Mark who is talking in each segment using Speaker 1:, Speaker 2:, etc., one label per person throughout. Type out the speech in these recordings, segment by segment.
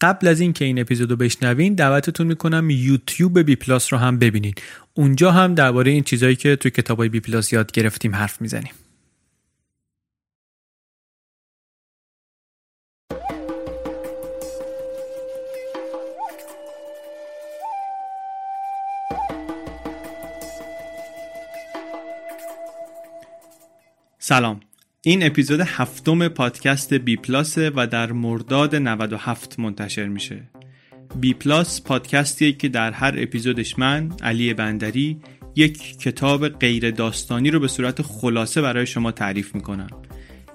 Speaker 1: قبل از اینکه این اپیزودو بشنوین دعوتتون می‌کنم یوتیوب بی پلاس رو هم ببینید اونجا هم درباره این چیزایی که توی کتابای بی پلاس یاد گرفتیم حرف می‌زنیم. سلام. این اپیزود هفتم پادکست بی پلاس و در مرداد 97 منتشر میشه. بی پلاس پادکستیه که در هر اپیزودش من علی بندری یک کتاب غیر داستانی رو به صورت خلاصه برای شما تعریف می‌کنم.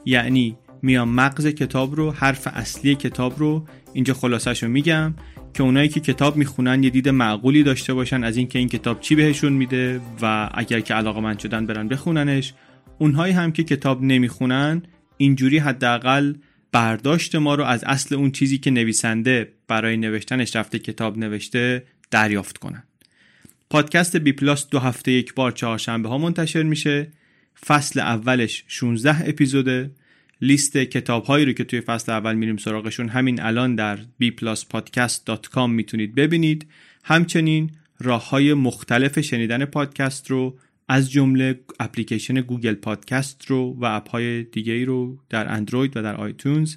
Speaker 1: یعنی میام مغز کتاب رو حرف اصلی کتاب رو اینجا خلاصش رو میگم که اونایی که کتاب می‌خونن یه دید معقولی داشته باشن از اینکه این کتاب چی بهشون میده و اگر که علاقه مند شدن برن بخوننش اونهایی هم که کتاب نمی‌خونن اینجوری حداقل برداشت ما رو از اصل اون چیزی که نویسنده برای نوشتنش رفته کتاب نوشته دریافت کنن. پادکست بی پلاس دو هفته یک بار چهارشنبه ها منتشر میشه. فصل اولش 16 اپیزوده لیست کتاب هایی رو که توی فصل اول میریم سراغشون همین الان در bpluspodcast.com می‌تونید ببینید. همچنین راه های مختلف شنیدن پادکست رو از جمله اپلیکیشن گوگل پادکست رو و اپ های دیگه رو در اندروید و در آیتونز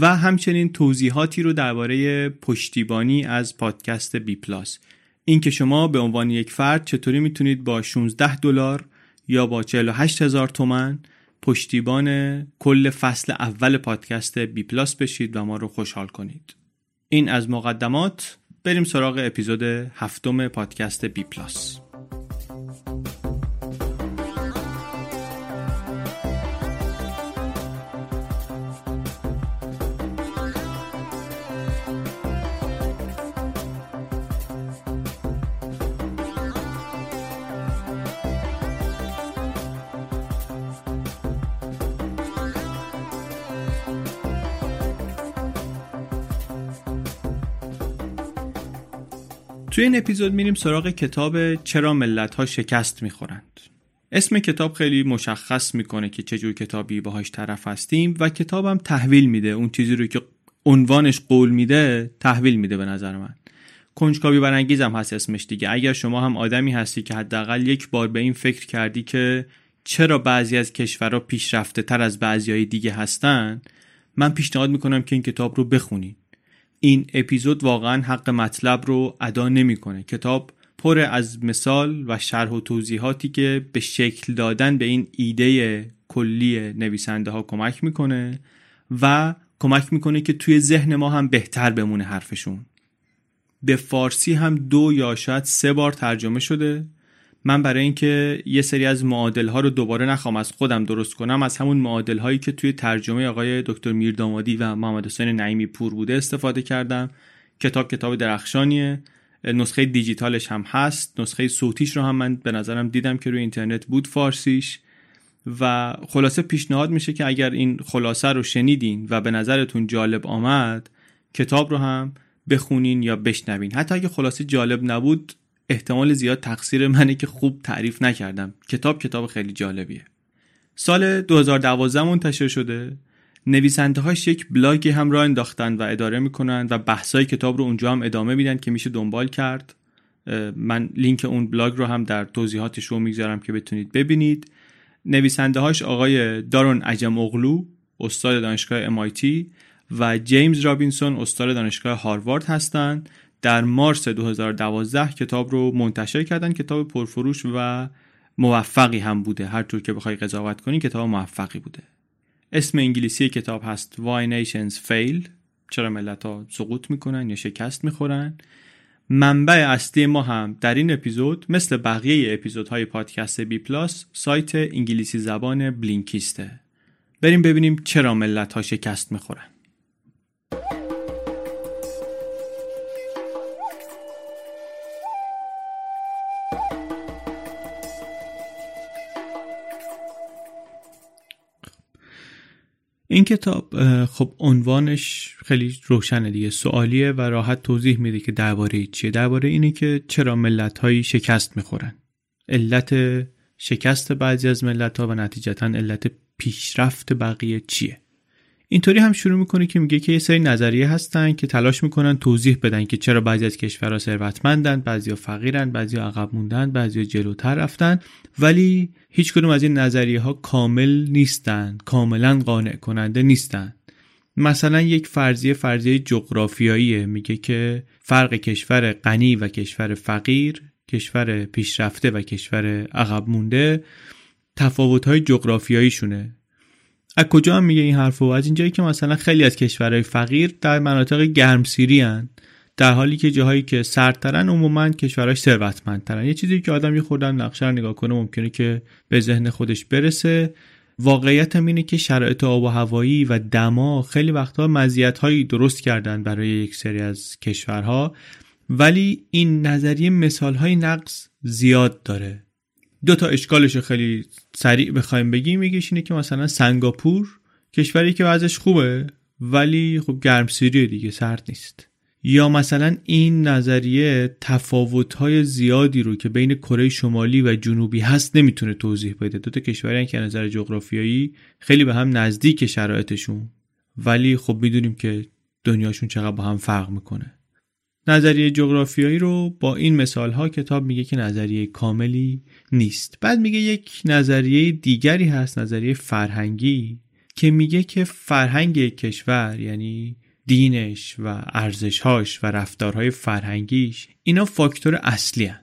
Speaker 1: و همچنین توضیحاتی رو درباره پشتیبانی از پادکست بی پلاس. این که شما به عنوان یک فرد چطوری می‌تونید با 16 دلار یا با 48 هزار تومن پشتیبان کل فصل اول پادکست بی پلاس بشید و ما رو خوشحال کنید. این از مقدمات. بریم سراغ اپیزود هفتم پادکست بی پلاس. توی این اپیزود میریم سراغ کتاب چرا ملت ها شکست می‌خورند. اسم کتاب خیلی مشخص می‌کنه که چه جور کتابی باهاش طرف هستیم و کتابم تحویل میده. اون چیزی رو که عنوانش قول میده تحویل میده به نظر من. کنجکاوی برانگیزم هست اسمش دیگه. اگر شما هم آدمی هستی که حداقل یک بار به این فکر کردی که چرا بعضی از کشورها پیشرفته تر از بعضی های دیگه هستن من پیشنهاد می‌کنم که این کتاب رو بخونید. این اپیزود واقعا حق مطلب رو ادا نمی‌کنه. کتاب پر از مثال و شرح و توضیحاتی که به شکل دادن به این ایده کلی نویسنده ها کمک می‌کنه و کمک می‌کنه که توی ذهن ما هم بهتر بمونه حرفشون. به فارسی هم دو یا شاید سه بار ترجمه شده. من برای اینکه یه سری از معادل ها رو دوباره نخوام از خودم درست کنم از همون معادل هایی که توی ترجمه آقای دکتر میردامادی و محمد حسین نعیمی پور بوده استفاده کردم. کتاب کتاب درخشانیه. نسخه دیجیتالش هم هست. نسخه صوتیش رو هم من به نظرم دیدم که روی اینترنت بود فارسیش. و خلاصه پیشنهاد میشه که اگر این خلاصه رو شنیدین و به نظرتون جالب آمد کتاب رو هم بخونین یا بشنوین. حتی اگه خلاصه جالب نبود احتمال زیاد تقصیر منه که خوب تعریف نکردم. کتاب کتاب خیلی جالبیه. سال 2012 منتشر شده. نویسنده هاش یک بلاگی هم راه انداختن و اداره می‌کنن و بحثای کتاب رو اونجا هم ادامه میدن که میشه دنبال کرد. من لینک اون بلاگ رو هم در توضیحات شو می‌گذارم که بتونید ببینید. نویسنده هاش آقای دارون عجم اوغلو استاد دانشگاه MIT و جیمز رابینسون استاد دانشگاه هاروارد هستند در مارس 2012 کتاب رو منتشر کردن کتاب پرفروش و موفقی هم بوده. هر طور که بخوای قضاوت کنی کتاب موفقی بوده. اسم انگلیسی کتاب هست Why Nations Fail. چرا ملت ها سقوط می‌کنن یا شکست می‌خورن؟ منبع اصلی ما هم در این اپیزود مثل بقیه اپیزودهای پادکست بی پلاس سایت انگلیسی زبان بلینکیسته. بریم ببینیم چرا ملت ها شکست می‌خورن. این کتاب خب عنوانش خیلی روشنه دیگه سوالیه و راحت توضیح میده که درباره چیه. درباره اینه که چرا ملت هایی شکست می‌خورن. علت شکست بعضی از ملت ها و نتیجتا علت پیشرفت بقیه چیه؟ اینطوری هم شروع می‌کنه که میگه که یه سری نظریه هستن که تلاش می‌کنن توضیح بدن که چرا بعضی از کشورها ثروتمندن بعضیا فقیرن بعضیا عقب موندن بعضیا جلوتر رفتن ولی هیچ کدوم از این نظریه ها کامل نیستن کاملا قانع کننده نیستن. مثلا یک فرضیه فرضیه جغرافیاییه. میگه که فرق کشور غنی و کشور فقیر کشور پیشرفته و کشور عقب مونده تفاوت های جغرافیایی شونه از کجا هم میگه این حرفو؟ از اینجایی که مثلا خیلی از کشورهای فقیر در مناطق گرمسیری هن. در حالی که جاهایی که سردترن عموما کشورهاش ثروتمندترن. یه چیزی که آدم یه خوردن نقشه نگاه کنه ممکنه که به ذهن خودش برسه. واقعیت هم اینه که شرایط آب و هوایی و دما خیلی وقتها مزیت هایی درست کردن برای یک سری از کشورها. ولی این نظریه مثال های نقص زیاد داره. دو تا اشکالش خیلی سریع بخوایم بگیم. یکیش اینه که مثلا سنگاپور کشوری که وضعش خوبه ولی خب گرمسیری دیگه سرد نیست. یا مثلا این نظریه تفاوت‌های زیادی رو که بین کره شمالی و جنوبی هست نمی‌تونه توضیح بده. دو تا کشوری که نظر جغرافیایی خیلی به هم نزدیک شرایطشون ولی خب می‌دونیم که دنیاشون چقدر با هم فرق می‌کنه. نظریه جغرافیایی رو با این مثال ها کتاب میگه که نظریه کاملی نیست بعد میگه یک نظریه دیگری هست نظریه فرهنگی که میگه که فرهنگ کشور یعنی دینش و ارزشهاش و رفتارهای فرهنگیش اینا فاکتور اصلی هن.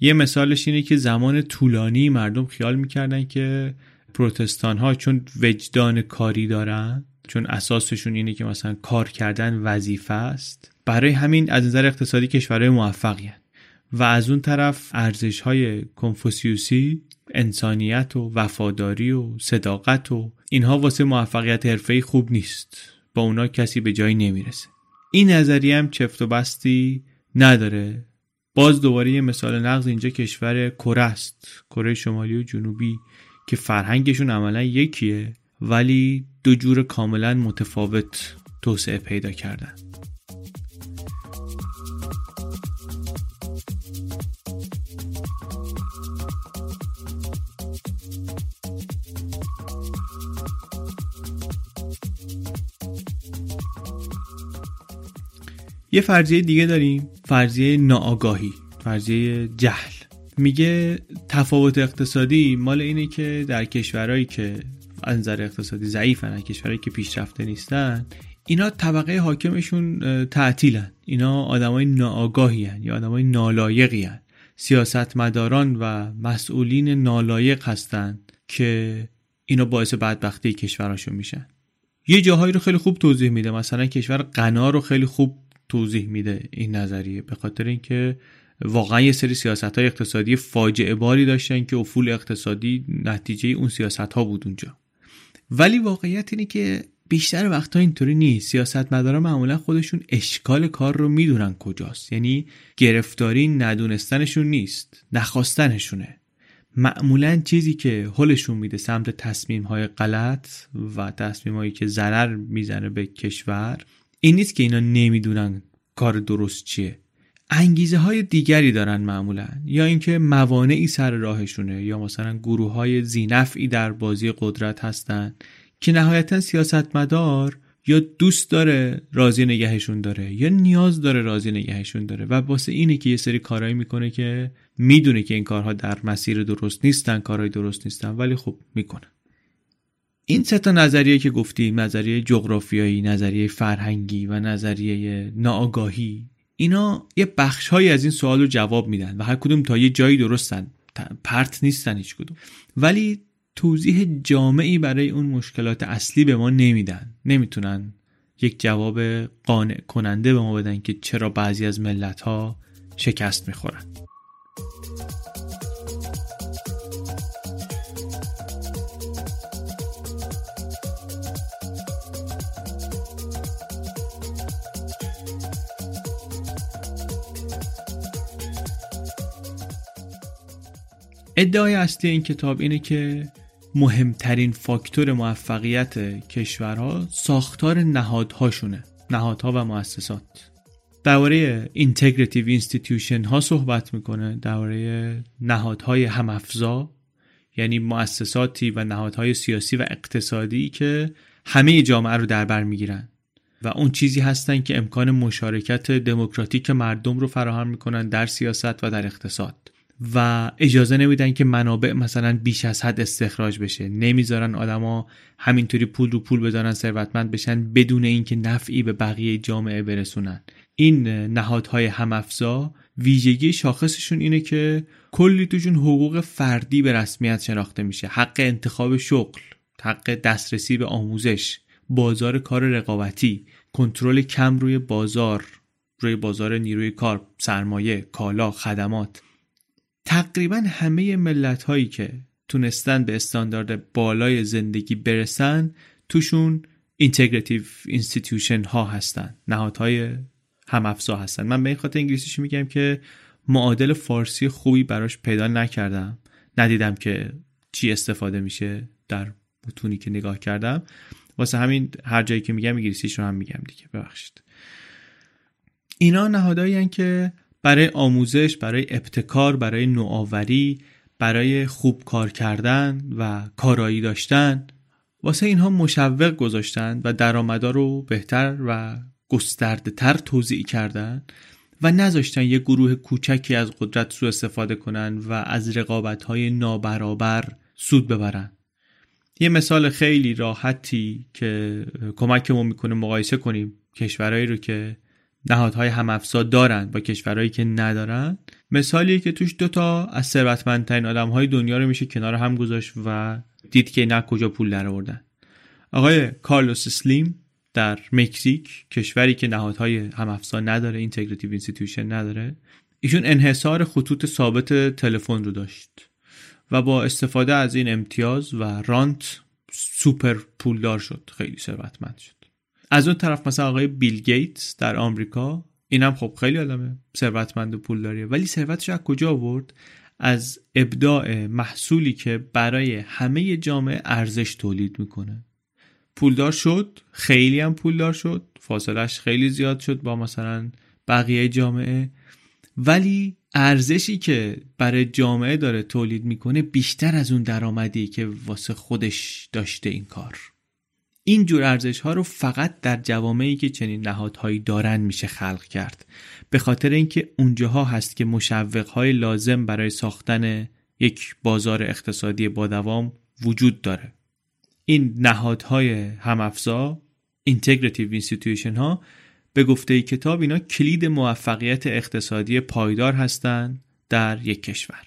Speaker 1: یه مثالش اینه که زمان طولانی مردم خیال می‌کردن که پروتستان ها چون وجدان کاری دارن چون اساسشون اینه که مثلا کار کردن وظیفه است برای همین از نظر اقتصادی کشورهای موفقی و از اون طرف ارزش های کنفوسیوسی انسانیت و وفاداری و صداقت و اینها واسه موفقیت حرفه‌ای خوب نیست. با اونا کسی به جایی نمی‌رسه. این نظریه هم چفت و بستی نداره. باز دوباره یه مثال نقض اینجا کشور کره است. کره شمالی و جنوبی که فرهنگشون عملا یکیه ولی دو جور کاملا متفاوت توسعه پیدا کردن. یه فرضیه دیگه داریم فرضیه ناآگاهی فرضیه جهل. میگه تفاوت اقتصادی مال اینه که در کشورهایی که از نظر اقتصادی ضعیفن کشورهایی که پیشرفته نیستن اینا طبقه حاکمشون تعطیلن. اینا آدمای ناآگاهی هن یا آدمای نالایقی هن. سیاستمداران و مسئولین نالایق هستند که اینا باعث بدبختی کشورهاشون میشن. یه جاهایی رو خیلی خوب توضیح میده. مثلا کشور غنا رو خیلی خوب توضیح میده این نظریه. به خاطر اینکه واقعا یه سری سیاست های اقتصادی فاجعه باری داشتن که افول اقتصادی نتیجه اون سیاست ها بود اونجا. ولی واقعیت اینه که بیشتر وقتا اینطوری نیست. سیاستمدارا معمولا خودشون اشکال کار رو می‌دونن کجاست. یعنی گرفتاری ندونستنشون نیست نخواستنشونه. معمولا چیزی که حلشون میده سمت تصمیم های غلط و تصمیم هایی که ضرر می‌زنه به کشور این نیست که اینا نمی‌دونن کار درست چیه. انگیزه های دیگری دارن معمولا. یا اینکه موانعی سر راهشونه یا مثلا گروه های زینفعی در بازی قدرت هستن که نهایتا سیاستمدار یا دوست داره راضی نگهشون داره یا نیاز داره راضی نگهشون داره. و واسه اینه که یه سری کارهایی می‌کنه که می‌دونه که این کارها در مسیر درست نیستن کارهای درست نیستن ولی خب می‌کنه این سه تا نظریه که گفتیم نظریه جغرافیایی نظریه فرهنگی و نظریه ناآگاهی اینا یه بخشهایی از این سوال رو جواب میدن و هر کدوم تا یه جایی درستن پرت نیستن هیچ کدوم. ولی توضیح جامعی برای اون مشکلات اصلی به ما نمیدن. نمی‌تونن یک جواب قانع کننده به ما بدن که چرا بعضی از ملت ها شکست می‌خورن. ادعای اصلی این کتاب اینه که مهمترین فاکتور موفقیت کشورها ساختار نهادهاشونه نهادها و مؤسسات. درباره integrative institution ها صحبت می‌کنه درباره نهادهای همافزا یعنی مؤسساتی و نهادهای سیاسی و اقتصادی که همه جامعه رو در بر می‌گیرن و اون چیزی هستن که امکان مشارکت دموکراتیک مردم رو فراهم می‌کنن در سیاست و در اقتصاد. و اجازه نمیدن که منابع مثلا بیش از حد استخراج بشه. نمی‌ذارن آدما همینطوری پول رو پول بدارن ثروتمند بشن بدون اینکه نفعی به بقیه جامعه برسونن. این نهادهای همافزا ویژگی شاخصشون اینه که کلی توشون حقوق فردی به رسمیت شناخته میشه. حق انتخاب شغل حق دسترسی به آموزش بازار کار رقابتی کنترل کم روی بازار روی بازار نیروی کار سرمایه کالا خدمات. تقریبا همه ملت هایی که تونستن به استاندارد بالای زندگی برسن توشون integrative institution ها هستن. نهادهای هم افزا هستن. من به این خاطر انگلیسیش میگم که معادل فارسی خوبی براش پیدا نکردم. ندیدم که چی استفاده میشه در متونی که نگاه کردم. واسه همین هر جایی که میگم انگلیسیش رو هم میگم دیگه. ببخشید. اینا نهادهایی که برای آموزش برای ابتکار برای نوآوری برای خوب کار کردن و کارایی داشتن. واسه اینها مشوق گذاشتن و درآمدا رو بهتر و گسترده تر توضیح کردن و نذاشتن یه گروه کوچکی از قدرت سو استفاده کنن و از رقابت های نابرابر سود ببرن. یه مثال خیلی راحتی که کمکمون می‌کنه مقایسه کنیم کشورهایی رو که نهادهای همافزا دارن با کشورهایی که ندارن. مثالی که توش دوتا از ثروتمندترین آدمهای دنیا رو میشه کنار هم گذاشت و دید که از کجا پول در آوردن. آقای کارلوس سلیم در مکزیک کشوری که نهادهای همافزا نداره integrative institution نداره ایشون انحصار خطوط ثابت تلفن رو داشت و با استفاده از این امتیاز و رانت سوپر پولدار شد خیلی ثروتمند شد. از اون طرف مثلا آقای بیل گیتس در آمریکا اینم خب خیلی آدمه ثروتمند و پولداریه. ولی ثروتش از کجا آورد؟ از ابداع محصولی که برای همه جامعه ارزش تولید می‌کنه. پولدار شد خیلی هم پولدار شد فاصلش خیلی زیاد شد با مثلا بقیه جامعه. ولی ارزشی که برای جامعه داره تولید می‌کنه بیشتر از اون درآمدی که واسه خودش داشته این کار. این جور ارزش ها رو فقط در جوامعی که چنین نهادهایی دارن میشه خلق کرد. به خاطر اینکه اونجاها هست که مشوق های لازم برای ساختن یک بازار اقتصادی با دوام وجود داره. این نهادهای همافزا integrative institution ها به گفته کتاب اینا کلید موفقیت اقتصادی پایدار هستند در یک کشور.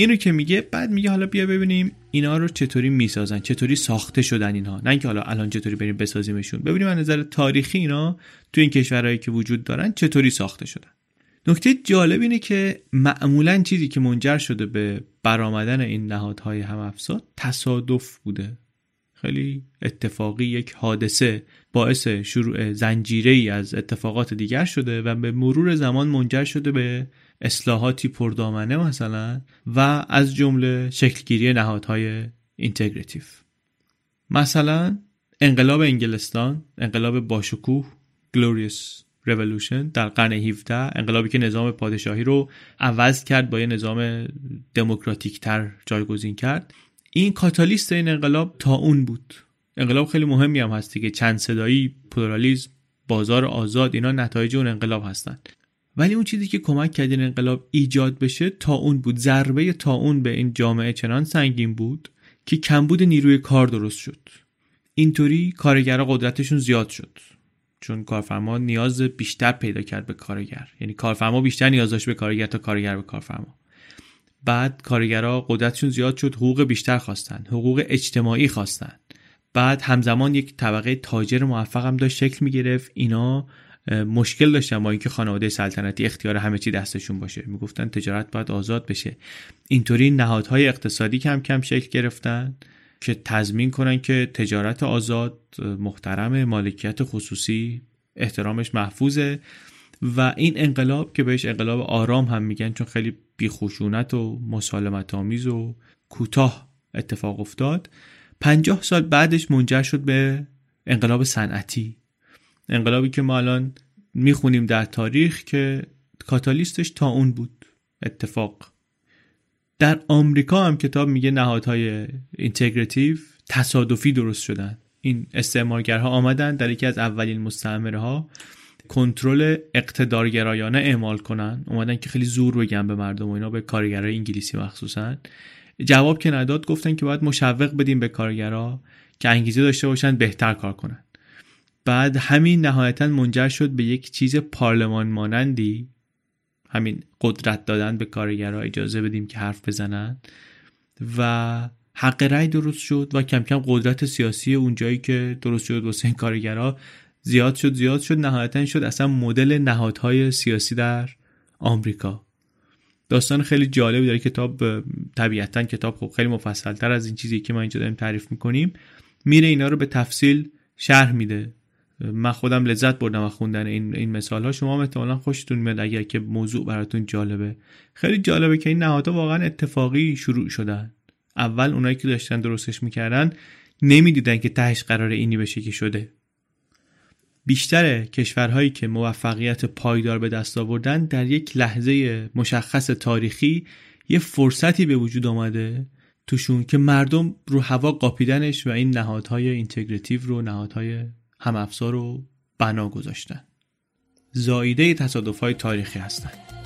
Speaker 1: اینو که میگه بعد میگه حالا بیا ببینیم اینا رو چطوری می‌سازن چطوری ساخته شدن اینها. نه اینکه حالا الان چطوری بریم بسازیمشون. ببینیم از نظر تاریخی اینا تو این کشورهایی که وجود دارن چطوری ساخته شدن. نکته جالب اینه که معمولا چیزی که منجر شده به برآمدن این نهادهای هم تصادف بوده. خیلی اتفاقی یک حادثه باعث شروع زنجیره از اتفاقات دیگر شده و به مرور زمان منجر شده به اصلاحاتی پردامنه مثلا و از جمله شکلگیری نهادهای اینتگراتیو مثلا انقلاب انگلستان انقلاب باشکوه Glorious Revolution در قرن 17 انقلابی که نظام پادشاهی رو عوض کرد با یه نظام دموکراتیک تر جایگزین کرد. این کاتالیست این انقلاب طاعون بود. انقلاب خیلی مهمی هم هستش که چند صدایی پلورالیزم بازار آزاد اینا نتایج اون انقلاب هستند ولی اون چیزی که کمک کرد این انقلاب ایجاد بشه طاعون بود. ضربه طاعون به این جامعه چنان سنگین بود که کمبود نیروی کار درست شد. اینطوری کارگرها قدرتشون زیاد شد. چون کارفرما نیاز بیشتر پیدا کرد به کارگر. یعنی کارفرما بیشتر نیاز داشت به کارگر تا کارگر به کارفرما. بعد کارگرها قدرتشون زیاد شد حقوق بیشتر خواستن حقوق اجتماعی خواستن. بعد همزمان یک طبقه تاجر موفق هم داشت شکل می گرفت اینا مشکل داشتن با اینکه خانواده سلطنتی اختیار همه چی دستشون باشه. می‌گفتن تجارت باید آزاد بشه. اینطوری نهادهای اقتصادی کم کم شکل گرفتن که تضمین کنن که تجارت آزاد محترم مالکیت خصوصی احترامش محفوظه. و این انقلاب که بهش انقلاب آرام هم میگن چون خیلی بیخشونت و مسالمت آمیز و کوتاه اتفاق افتاد پنجاه سال بعدش منجر شد به انقلاب صنعتی. انقلابی که ما الان می‌خونیم در تاریخ که کاتالیستش تا اون بود. اتفاق. در آمریکا هم کتاب میگه نهادهای اینتگراتیو تصادفی درست شدن. این استعمارگرها آمدن در یکی از اولین مستعمره ها کنترل اقتدارگرایانه اعمال کنن. اومدن که خیلی زور بگن به مردم و اینا به کارگرای انگلیسی مخصوصا. جواب که نداد گفتن که باید مشوق بدیم به کارگرا که انگیزه داشته باشن بهتر کار کنن. بعد همین نهایتا منجر شد به یک چیز پارلمان مانندی همین قدرت دادن به کارگرها اجازه بدیم که حرف بزنن. و حق رأی درست شد و کم کم قدرت سیاسی اونجایی که درست شد واسه این کارگرها زیاد شد زیاد شد. نهایتا شد اصلا مدل نهادهای سیاسی در آمریکا. داستان خیلی جالبی داره. کتاب طبیعتا کتاب خب خیلی مفصلتر از این چیزی که ما اینجا داریم تعریف می‌کنیم. میره اینا رو به تفصیل شرح میده. من خودم لذت بردم از خوندن این این مثال ها شما هم احتمالا خوشتون میاد اگر که موضوع براتون جالبه. خیلی جالبه که این نهادها واقعا اتفاقی شروع شدن. اول اونایی که داشتن درستش می‌کردن نمی‌دیدن که تهش قرار اینی بشه که شده. بیشتر کشورهایی که موفقیت پایدار به دست آوردن در یک لحظه مشخص تاریخی یه فرصتی به وجود آمده توشون که مردم رو هوا قاپیدنش و این نهادهای اینتگراتیو رو نهادهای هم افزار رو بنا گذاشتن. زایده تصادف های تاریخی هستند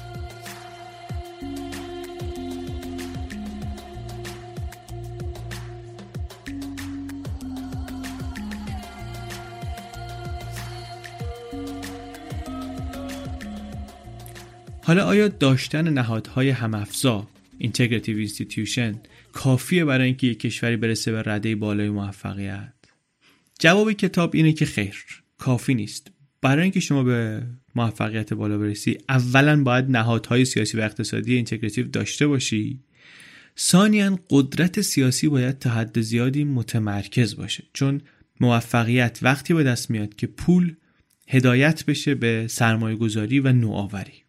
Speaker 1: حالا آیا داشتن نهادهای همافزا Integrative Institution کافیه برای اینکه یک کشوری برسه به رده بالای موفقیت؟ جواب کتاب اینه که خیر کافی نیست. برای اینکه شما به موفقیت بالا برسی اولا باید نهادهای سیاسی و اقتصادی integrative داشته باشی. ثانیا قدرت سیاسی باید تا حد زیادی متمرکز باشه. چون موفقیت وقتی به دست میاد که پول هدایت بشه به سرمایه گذاری و نوآوری.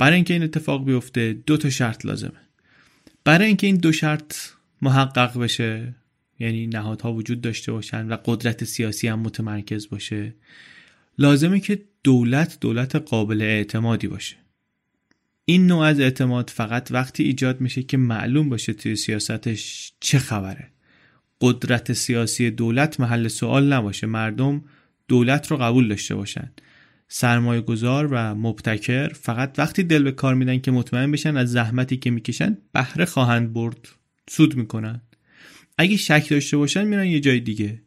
Speaker 1: برای اینکه این اتفاق بیفته دو تا شرط لازمه. برای اینکه این دو شرط محقق بشه یعنی نهادها وجود داشته باشن و قدرت سیاسی هم متمرکز باشه لازمه که دولت دولت قابل اعتمادی باشه. این نوع از اعتماد فقط وقتی ایجاد میشه که معلوم باشه توی سیاستش چه خبره. قدرت سیاسی دولت محل سوال نباشه. مردم دولت رو قبول داشته باشن. سرمایه گذار و مبتکر فقط وقتی دل به کار میدن که مطمئن بشن از زحمتی که می‌کشن بهره خواهند برد. سود می‌کنن. اگه شک داشته باشن میرن یه جای دیگه.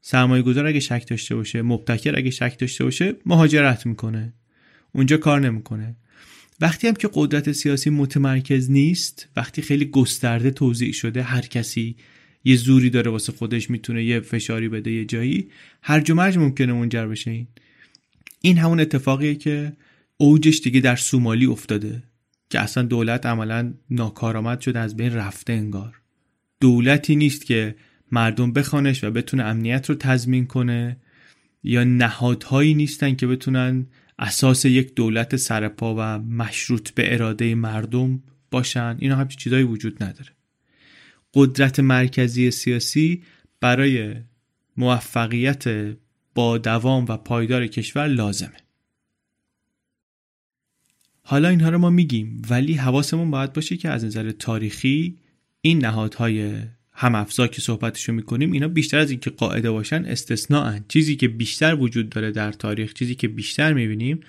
Speaker 1: سرمایه گذار اگه شک داشته باشه مبتکر اگه شک داشته باشه مهاجرت می‌کنه. اونجا کار نمی‌کنه. وقتی هم که قدرت سیاسی متمرکز نیست وقتی خیلی گسترده توضیح شده هر کسی یه زوری داره واسه خودش می‌تونه یه فشاری بده یه جایی هر مرج ممکنه منجر بشه این. این همون اتفاقیه که اوجش دیگه در سومالی افتاده که اصلا دولت عملا ناکارآمد شده از بین رفته انگار. دولتی نیست که مردم بخوانش و بتونه امنیت رو تضمین کنه یا نهادهایی نیستن که بتونن اساس یک دولت سرپا و مشروط به اراده مردم باشن. اینا همچین چیزایی وجود نداره. قدرت مرکزی سیاسی برای موفقیت با دوام و پایدار کشور لازمه. حالا اینها رو ما میگیم ولی حواسمون باید باشه که از نظر تاریخی این نهادهای هم افزا که صحبتشو می‌کنیم اینا بیشتر از اینکه قاعده باشن استثناء چیزی که بیشتر وجود داره در تاریخ چیزی که بیشتر می‌بینیم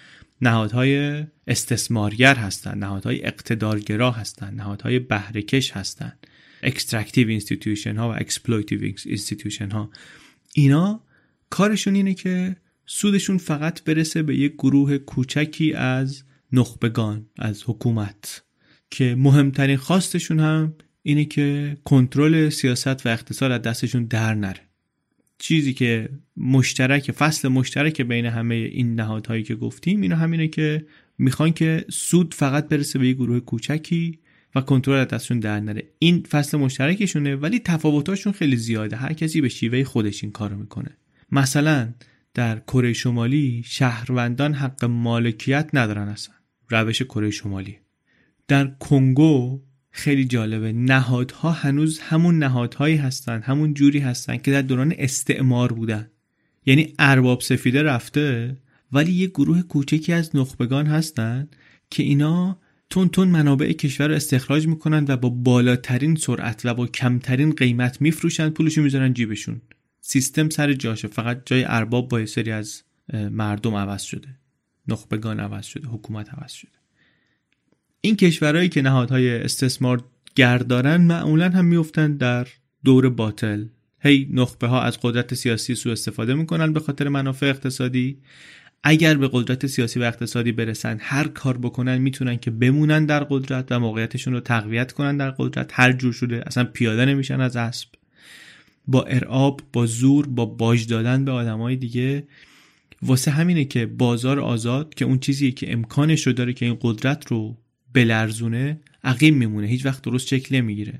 Speaker 1: نهادهای استثمارگر هستند نهادهای اقتدارگرا هستند نهادهای بهرهکش هستند extractive institution ها و exploitive institution ها. اینا کارشون اینه که سودشون فقط برسه به یک گروه کوچکی از نخبگان از حکومت. که مهمترین خواستشون هم اینه که کنترل سیاست و اقتصاد از دستشون در نره. چیزی که مشترک فصل مشترک بین همه این نهادهایی که گفتیم اینا همینه که می‌خوان که سود فقط برسه به یه گروه کوچکی و کنترل دستشون در نره. این فصل مشترکشونه ولی تفاوتاشون خیلی زیاده. هر کسی به شیوه خودش این کارو می‌کنه. مثلا در کره شمالی شهروندان حق مالکیت ندارن اصلا. روش کره شمالی. در کنگو خیلی جالبه. نهادها هنوز همون نهادهایی هستن همون جوری هستن که در دوران استعمار بودن. یعنی ارباب سفیده رفته ولی یه گروه کوچکی از نخبگان هستن که اینا تون تون منابع کشور رو استخراج می‌کنن و با بالاترین سرعت و با کمترین قیمت میفروشن پولشو می‌ذارن جیبشون. سیستم سر جاشه فقط جای ارباب با سری از مردم عوض شده. نخبگان عوض شده حکومت عوض شده. این کشورهایی که نهادهای استثمار گردارن معمولا هم میفتن در دور باطل. هی نخبه ها از قدرت سیاسی سوء استفاده می‌کنن به خاطر منافع اقتصادی. اگر به قدرت سیاسی و اقتصادی برسن هر کار بکنن می‌تونن که بمونن در قدرت و موقعیتشون رو تقویت کنن در قدرت. هر جور شده اصلا پیاده نمیشن از اسب. با ارعاب با زور با باج دادن به آدمای دیگه. واسه همینه که بازار آزاد که اون چیزیه که امکانش رو داره که این قدرت رو بلرزونه عقیم میمونه هیچ وقت درست شکل نمی‌گیره.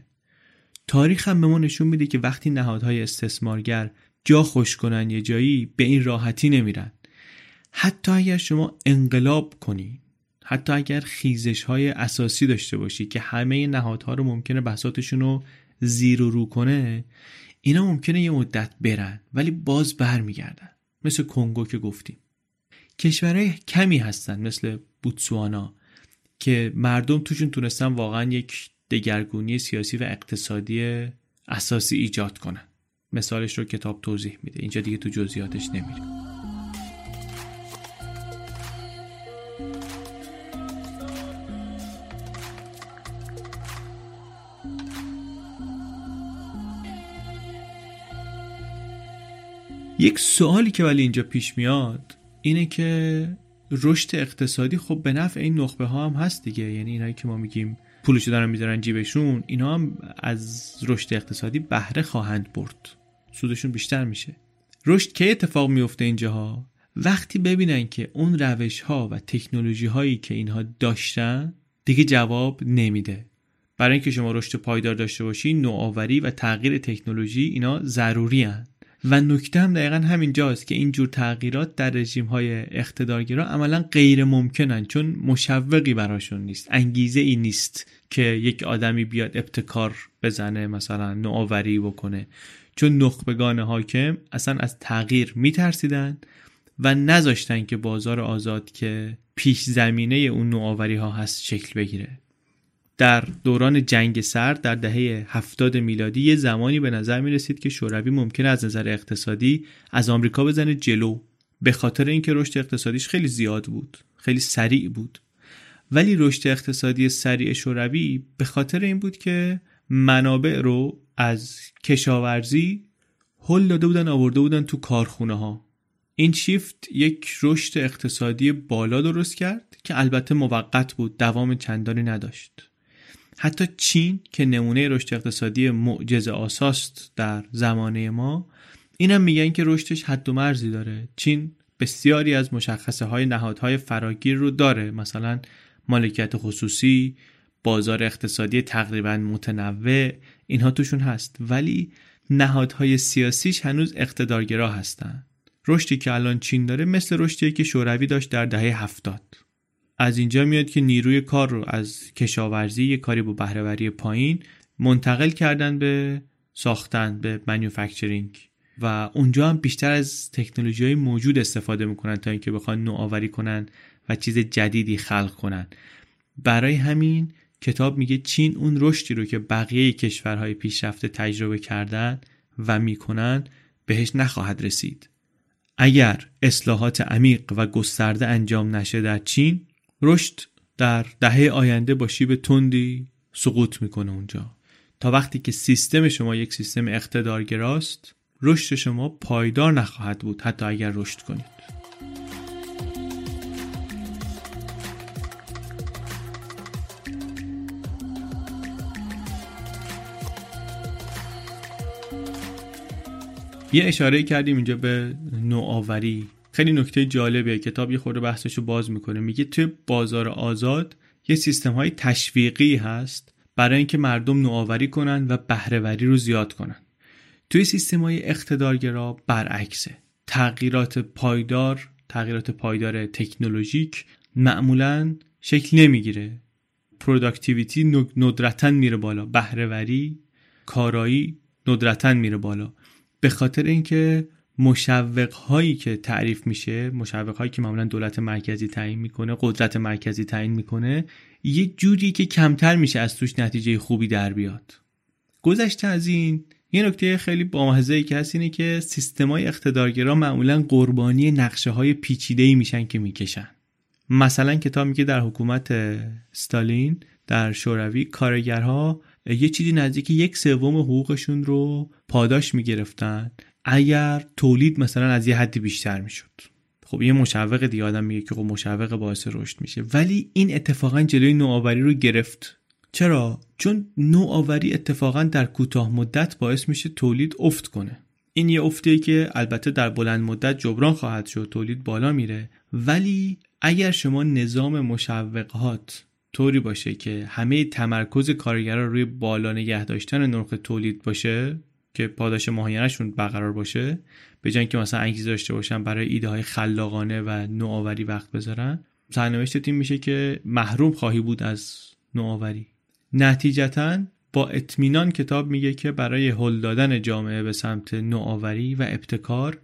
Speaker 1: تاریخ هم به ما نشون میده که وقتی نهادهای استثمارگر جا خوش کنن یه جایی به این راحتی نمیرن. حتی اگر شما انقلاب کنی حتی اگر خیزش های اساسی داشته باشی که همه نهادها رو ممکنه بساتشون رو زیر و رو کنه اینا ممکنه یه مدت برن ولی باز برمیگردن. مثل کنگو که گفتیم. کشورهای کمی هستن مثل بوتسوانا که مردم توشون تونستن واقعا یک دگرگونی سیاسی و اقتصادی اساسی ایجاد کنن. مثالش رو کتاب توضیح میده. اینجا دیگه تو جزئیاتش نمیره. یک سوالی که ولی اینجا پیش میاد اینه که رشد اقتصادی خب به نفع این نخبه ها هم هست دیگه. یعنی اینایی که ما میگیم پولشو دارن می‌ذارن جیبشون اینا هم از رشد اقتصادی بهره خواهند برد. سودشون بیشتر میشه. رشد که اتفاق میفته اینجاها؟ وقتی ببینن که اون روش ها و تکنولوژی هایی که اینها داشتن دیگه جواب نمیده. برای اینکه شما رشد پایدار داشته باشی نوآوری و تغییر تکنولوژی اینا ضروری هن. و نکته هم دقیقا همین جاست که اینجور تغییرات در رژیم های اقتدارگرا عملا غیر ممکنن چون مشوقی براشون نیست انگیزه ای نیست که یک آدمی بیاد ابتکار بزنه مثلا نوآوری بکنه. چون نخبگان حاکم اصلا از تغییر میترسیدن و نذاشتن که بازار آزاد که پیش زمینه اون نوآوری ها هست شکل بگیره. در دوران جنگ سرد در دهه هفتاد میلادی یه زمانی به نظر می رسید که شوروی ممکن از نظر اقتصادی از آمریکا بزنه جلو به خاطر اینکه رشد اقتصادیش خیلی زیاد بود خیلی سریع بود. ولی رشد اقتصادی سریع شوروی به خاطر این بود که منابع رو از کشاورزی هل داده بودن آورده بودن تو کارخونه ها این شیفت یک رشد اقتصادی بالا درست کرد که البته موقت بود دوام چندانی نداشت. حتی چین که نمونه رشد اقتصادی معجزه آساست در زمانه ما اینم میگن که رشدش حد و مرزی داره. چین بسیاری از مشخصه های نهادهای فراگیر رو داره. مثلا مالکیت خصوصی بازار اقتصادی تقریبا متنوع اینها توشون هست. ولی نهادهای سیاسیش هنوز اقتدارگرا هستن. رشدی که الان چین داره مثل رشدی که شوروی داشت در دهه هفتاد. از اینجا میاد که نیروی کار رو از کشاورزی یک کاری با بهرهوری پایین منتقل کردن به ساختن به منیوفکچرینگ و اونجا هم بیشتر از تکنولوژی های موجود استفاده می‌کنن تا اینکه بخوان نوآوری کنن و چیز جدیدی خلق کنن. برای همین کتاب میگه چین اون رشدی رو که بقیه کشورهای پیشرفته تجربه کردن و می‌کنن بهش نخواهد رسید. اگر اصلاحات عمیق و گسترده انجام نشه در چین رشد در دهه آینده با شیب تندی سقوط می‌کنه اونجا. تا وقتی که سیستم شما یک سیستم اقتدارگراست رشد شما پایدار نخواهد بود حتی اگر رشد کنید. یه اشاره کردیم اینجا به نوآوری. خیلی نکته جالبه. کتاب یه خورده بحثشو باز می‌کنه. میگه توی بازار آزاد یه سیستم های تشویقی هست برای اینکه مردم نوآوری کنن و بهرهوری رو زیاد کنن. توی سیستم های اقتدارگرا برعکسه. تغییرات پایدار تغییرات پایدار تکنولوژیک معمولا شکل نمی‌گیره. productivity ندرتا میره بالا. بهرهوری کارایی ندرتا میره بالا. به خاطر اینکه مشوق هایی که تعریف میشه مشوق هایی که معمولا دولت مرکزی تعیین می‌کنه قدرت مرکزی تعیین می‌کنه یه جوری که کمتر میشه از توش نتیجه خوبی در بیاد. گذشته از این یه نکته خیلی بامزه ای که هست اینه که سیستمای اقتدارگرا معمولا قربانی نقشه های پیچیده ای میشن که می‌کشن. مثلا کتاب میگه در حکومت ستالین در شوروی کارگرها یه چیزی نزدیک یک سوم حقوقشون رو پاداش می‌گرفتن. اگر تولید مثلا از یه حدی بیشتر می‌شد. خب یه مشوق دیگه آدم میگه که خب مشوق باعث رشد میشه. ولی این اتفاقا جلوی نوآوری رو گرفت. چرا؟ چون نوآوری اتفاقا در کوتاه مدت باعث میشه تولید افت کنه. این یه افته که البته در بلند مدت جبران خواهد شد تولید بالا میره. ولی اگر شما نظام مشوقات طوری باشه که همه تمرکز کارگران روی بالا نگه داشتن نرخ تولید باشه که پاداش ماهیانشون برقرار باشه به جای اینکه مثلا انگیزه داشته باشن برای ایده های خلاقانه و نوآوری وقت بذارن سرنوشت تیم میشه که محروم خواهی بود از نوآوری. نتیجتا با اطمینان کتاب میگه که برای هل دادن جامعه به سمت نوآوری و ابتکار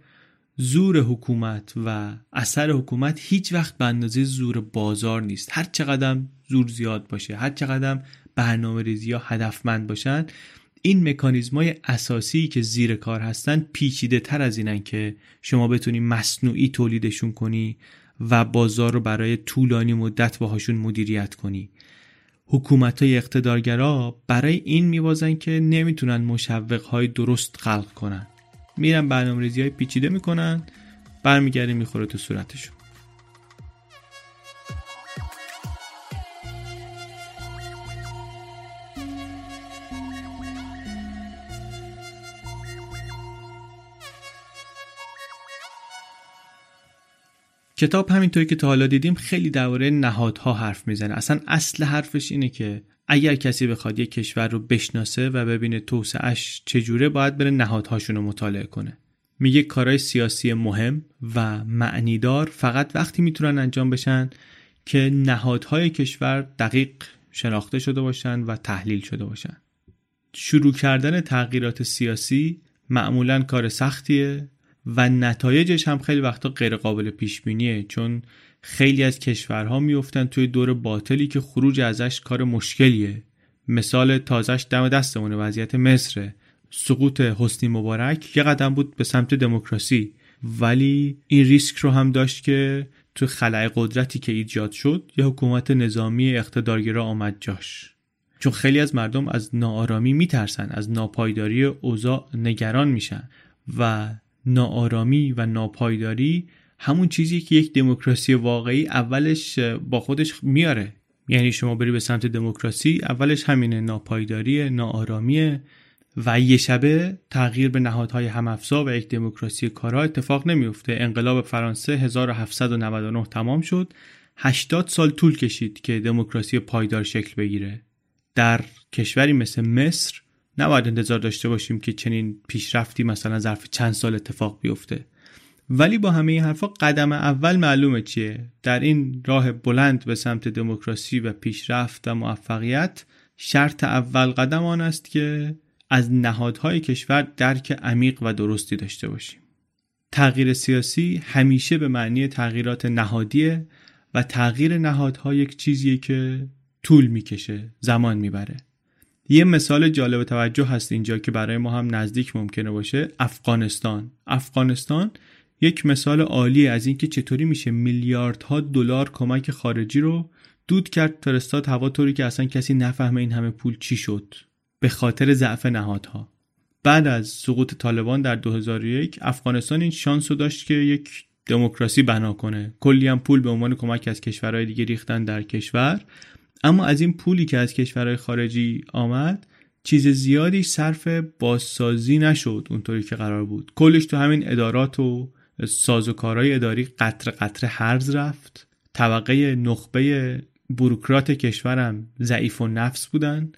Speaker 1: زور حکومت و اثر حکومت هیچ وقت به اندازه زور بازار نیست. هر چقدر زور زیاد باشه هر چقدر برنامه ریزی ها هدفمند باشن این مکانیزم های اساسی که زیر کار هستن پیچیده تر از اینن که شما بتونی مصنوعی تولیدشون کنی و بازار رو برای طولانی مدت باهاشون مدیریت کنی. حکومت های اقتدارگرا برای این میوازن که نمی‌تونن مشوق های درست خلق کنن. میرن برنامه ریزی های پیچیده می‌کنن برمیگردی می‌خوره تو صورتشون. کتاب همینطوری که تا حالا دیدیم خیلی درباره نهادها حرف می‌زنه. اصلا اصل حرفش اینه که اگر کسی بخواد یک کشور رو بشناسه و ببینه توسعهش چجوره باید بره نهادهاشون رو مطالعه کنه. میگه کارهای سیاسی مهم و معنیدار فقط وقتی می‌تونن انجام بشن که نهادهای کشور دقیق شناخته شده باشن و تحلیل شده باشن. شروع کردن تغییرات سیاسی معمولا کار سختیه. و نتایجش هم خیلی وقتا غیر قابل پیش بینیه چون خیلی از کشورها میفتن توی دور باطلی که خروج ازش کار مشکلیه. مثال تازش دم دستمونه وضعیت مصر سقوط حسنی مبارک یه قدم بود به سمت دموکراسی. ولی این ریسک رو هم داشت که تو خلع قدرتی که ایجاد شد یه حکومت نظامی اقتدارگرا آمد جاش. چون خیلی از مردم از ناآرامی میترسن از ناپایداری اوضاع نگران میشن و ناآرامی و ناپایداری همون چیزی که یک دموکراسی واقعی اولش با خودش میاره. یعنی شما بری به سمت دموکراسی اولش همینه ناپایداری ناآرامیه و یه شبه تغییر به نهادهای همافزا و یک دموکراسی کارا اتفاق نمیفته. انقلاب فرانسه 1799 تمام شد. 80 سال طول کشید که دموکراسی پایدار شکل بگیره. در کشوری مثل مصر نباید انتظار داشته باشیم که چنین پیشرفتی مثلا ظرف چند سال اتفاق بیفته. ولی با همه این حرفا قدم اول معلومه چیه؟ در این راه بلند به سمت دموکراسی و پیشرفت و موفقیت شرط اول قدم آن است که از نهادهای کشور درک عمیق و درستی داشته باشیم. تغییر سیاسی همیشه به معنی تغییرات نهادیه و تغییر نهادها یک چیزیه که طول می‌کشه زمان می‌بره. یه مثال جالب توجه هست اینجا که برای ما هم نزدیک ممکنه باشه. افغانستان. افغانستان یک مثال عالی از اینکه چطوری میشه میلیاردها دلار کمک خارجی رو دود کرد فرستاد هوا طوری که اصلا کسی نفهمه این همه پول چی شد. به خاطر ضعف نهادها. بعد از سقوط طالبان در 2001 افغانستان این شانس رو داشت که یک دموکراسی بنا کنه. کلی هم پول به عنوان کمک از کشورهای دیگه ریختن در کشور. اما از این پولی که از کشورهای خارجی آمد چیز زیادی صرف بازسازی نشد اونطوری که قرار بود. کلش تو همین ادارات و سازوکارهای اداری قطر قطر هرز رفت. طبقه نخبه بروکرات کشورم ضعیف و نفس بودن.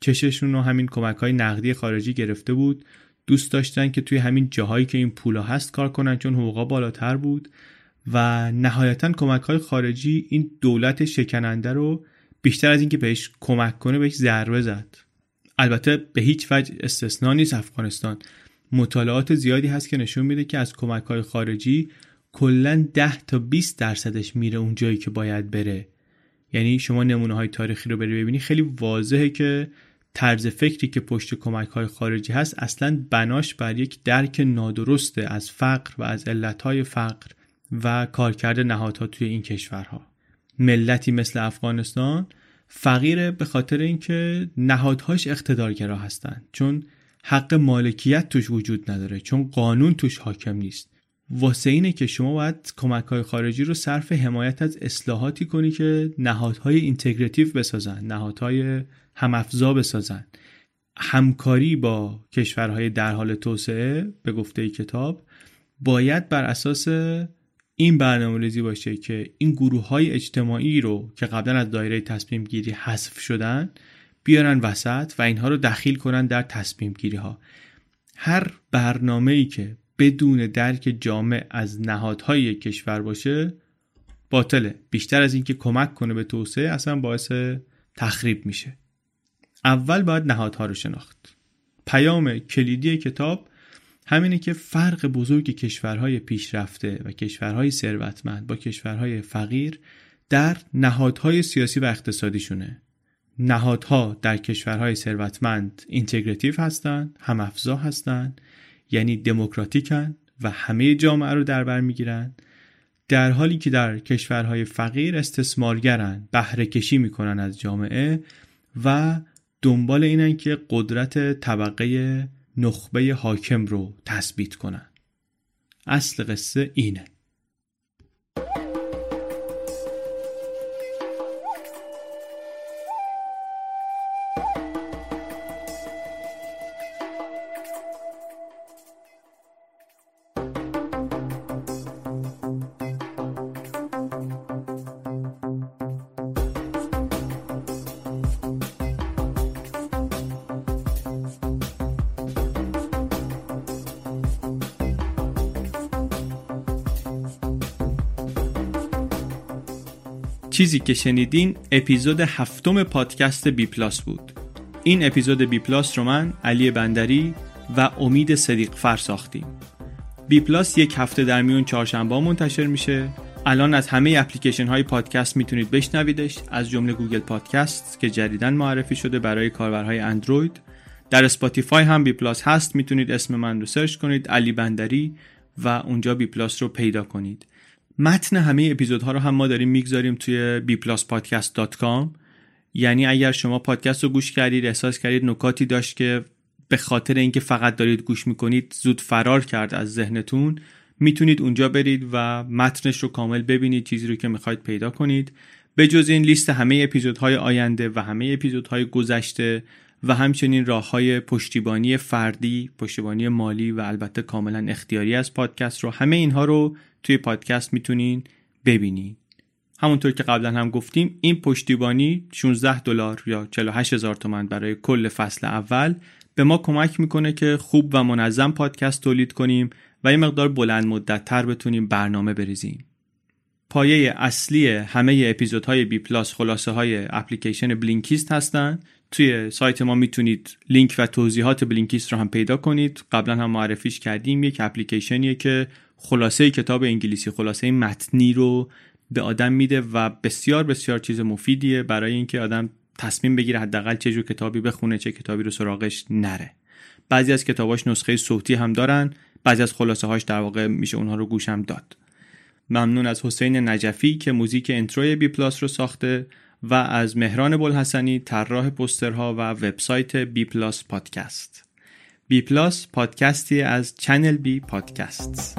Speaker 1: چششون رو همین کمک های نقدی خارجی گرفته بود. دوست داشتن که توی همین جاهایی که این پولا هست کار کنن چون حقوقا بالاتر بود. و نهایتا کمک های خارجی این دولت شکننده رو بیشتر از اینکه بهش کمک کنه بهش ضربه زد. البته به هیچ وجه استثنا نیست افغانستان. مطالعات زیادی هست که نشون میده که از کمک های خارجی کلا 10 تا 20 درصدش میره اون جایی که باید بره. یعنی شما نمونه های تاریخی رو بری ببینی خیلی واضحه که طرز فکری که پشت کمک های خارجی هست اصلا بناش بر یک درک نادرسته از فقر و از علت فقر و کارکرد نهادها توی این کشورها. ملتی مثل افغانستان فقیره به خاطر اینکه نهادهاش اقتدارگرا هستند چون حق مالکیت توش وجود نداره. چون قانون توش حاکم نیست. واسه اینه که شما باید کمک های خارجی رو صرف حمایت از اصلاحاتی کنی که نهادهای اینتگراتیو بسازن نهادهای همافزا بسازن. همکاری با کشورهای در حال توسعه به گفته کتاب باید بر اساس این برنامه ریزی باشه که این گروه های اجتماعی رو که قبلا از دایره تصمیم گیری حذف شدن بیارن وسط و اینها رو دخیل کنن در تصمیم گیری ها هر برنامه ای که بدون درک جامع از نهادهای کشور باشه باطله. بیشتر از اینکه کمک کنه به توسعه اصلا باعث تخریب میشه. اول باید نهادها رو شناخت. پیام کلیدی کتاب همینه که فرق بزرگ کشورهای پیشرفته و کشورهای ثروتمند با کشورهای فقیر در نهادهای سیاسی و اقتصادیشونه. نهادها در کشورهای ثروتمند اینتگراتیو هستند هم افزا هستند یعنی دموکراتیکن و همه جامعه رو در بر می‌گیرن. در حالی که در کشورهای فقیر استثمارگرن بهره کشی می‌کنن از جامعه و دنبال اینن که قدرت طبقه نخبه حاکم رو تثبیت کنن. اصل قصه اینه. چیزی که شنیدین اپیزود هفتم پادکست بی پلاس بود. این اپیزود بی پلاس رو من علی بندری و امید صدیق فر ساختیم. بی پلاس یک هفته در میون چهارشنبه منتشر میشه. الان از همه اپلیکیشن های پادکست می‌تونید بشنویدش. از جمله گوگل پادکست که جدیدا معرفی شده برای کاربرهای اندروید. در اسپاتیفای هم بی پلاس هست. می‌تونید اسم من رو سرچ کنید علی بندری و اونجا بی پلاس رو پیدا کنید. متن همه اپیزودها رو هم ما داریم می‌گذاریم توی bpluspodcast.com یعنی اگر شما پادکست رو گوش کردید احساس کردید نکاتی داشت که به خاطر اینکه فقط دارید گوش می‌کنید زود فرار کرد از ذهنتون می‌تونید اونجا برید و متنش رو کامل ببینید چیزی رو که می‌خواید پیدا کنید. به جز این لیست همه اپیزودهای آینده و همه اپیزودهای گذشته و همچنین راه های پشتیبانی فردی پشتیبانی مالی و البته کاملا اختیاری از پادکست رو همه اینها رو توی پادکست می‌تونین ببینید همونطور که قبلا هم گفتیم این پشتیبانی 16 دلار یا 48 هزار تومن برای کل فصل اول به ما کمک می‌کنه که خوب و منظم پادکست تولید کنیم و یه مقدار بلند مدت تر بتونیم برنامه بریزیم. پایه اصلی همه اپیزودهای بی پلاس خلاصه های اپلیکیشن بلینکیست هستن توی سایت ما می‌تونید لینک و توضیحات بلینکیست رو هم پیدا کنید. قبلا هم معرفیش کردیم. یک اپلیکیشنیه که خلاصه کتاب انگلیسی خلاصه متنی رو به آدم میده و بسیار بسیار چیز مفیدیه برای اینکه آدم تصمیم بگیره حداقل چه جور کتابی بخونه چه کتابی رو سراغش نره. بعضی از کتاباش نسخه صوتی هم دارن بعضی از خلاصه هاش در واقع میشه اونها رو گوشم داد. ممنون از حسین نجفی که موزیک intro ی بی پلاس رو ساخته. و از مهران بلحسنی طراح پوسترها و وبسایت بی پلاس پادکست. بی پلاس پادکستی از چنل بی پادکست.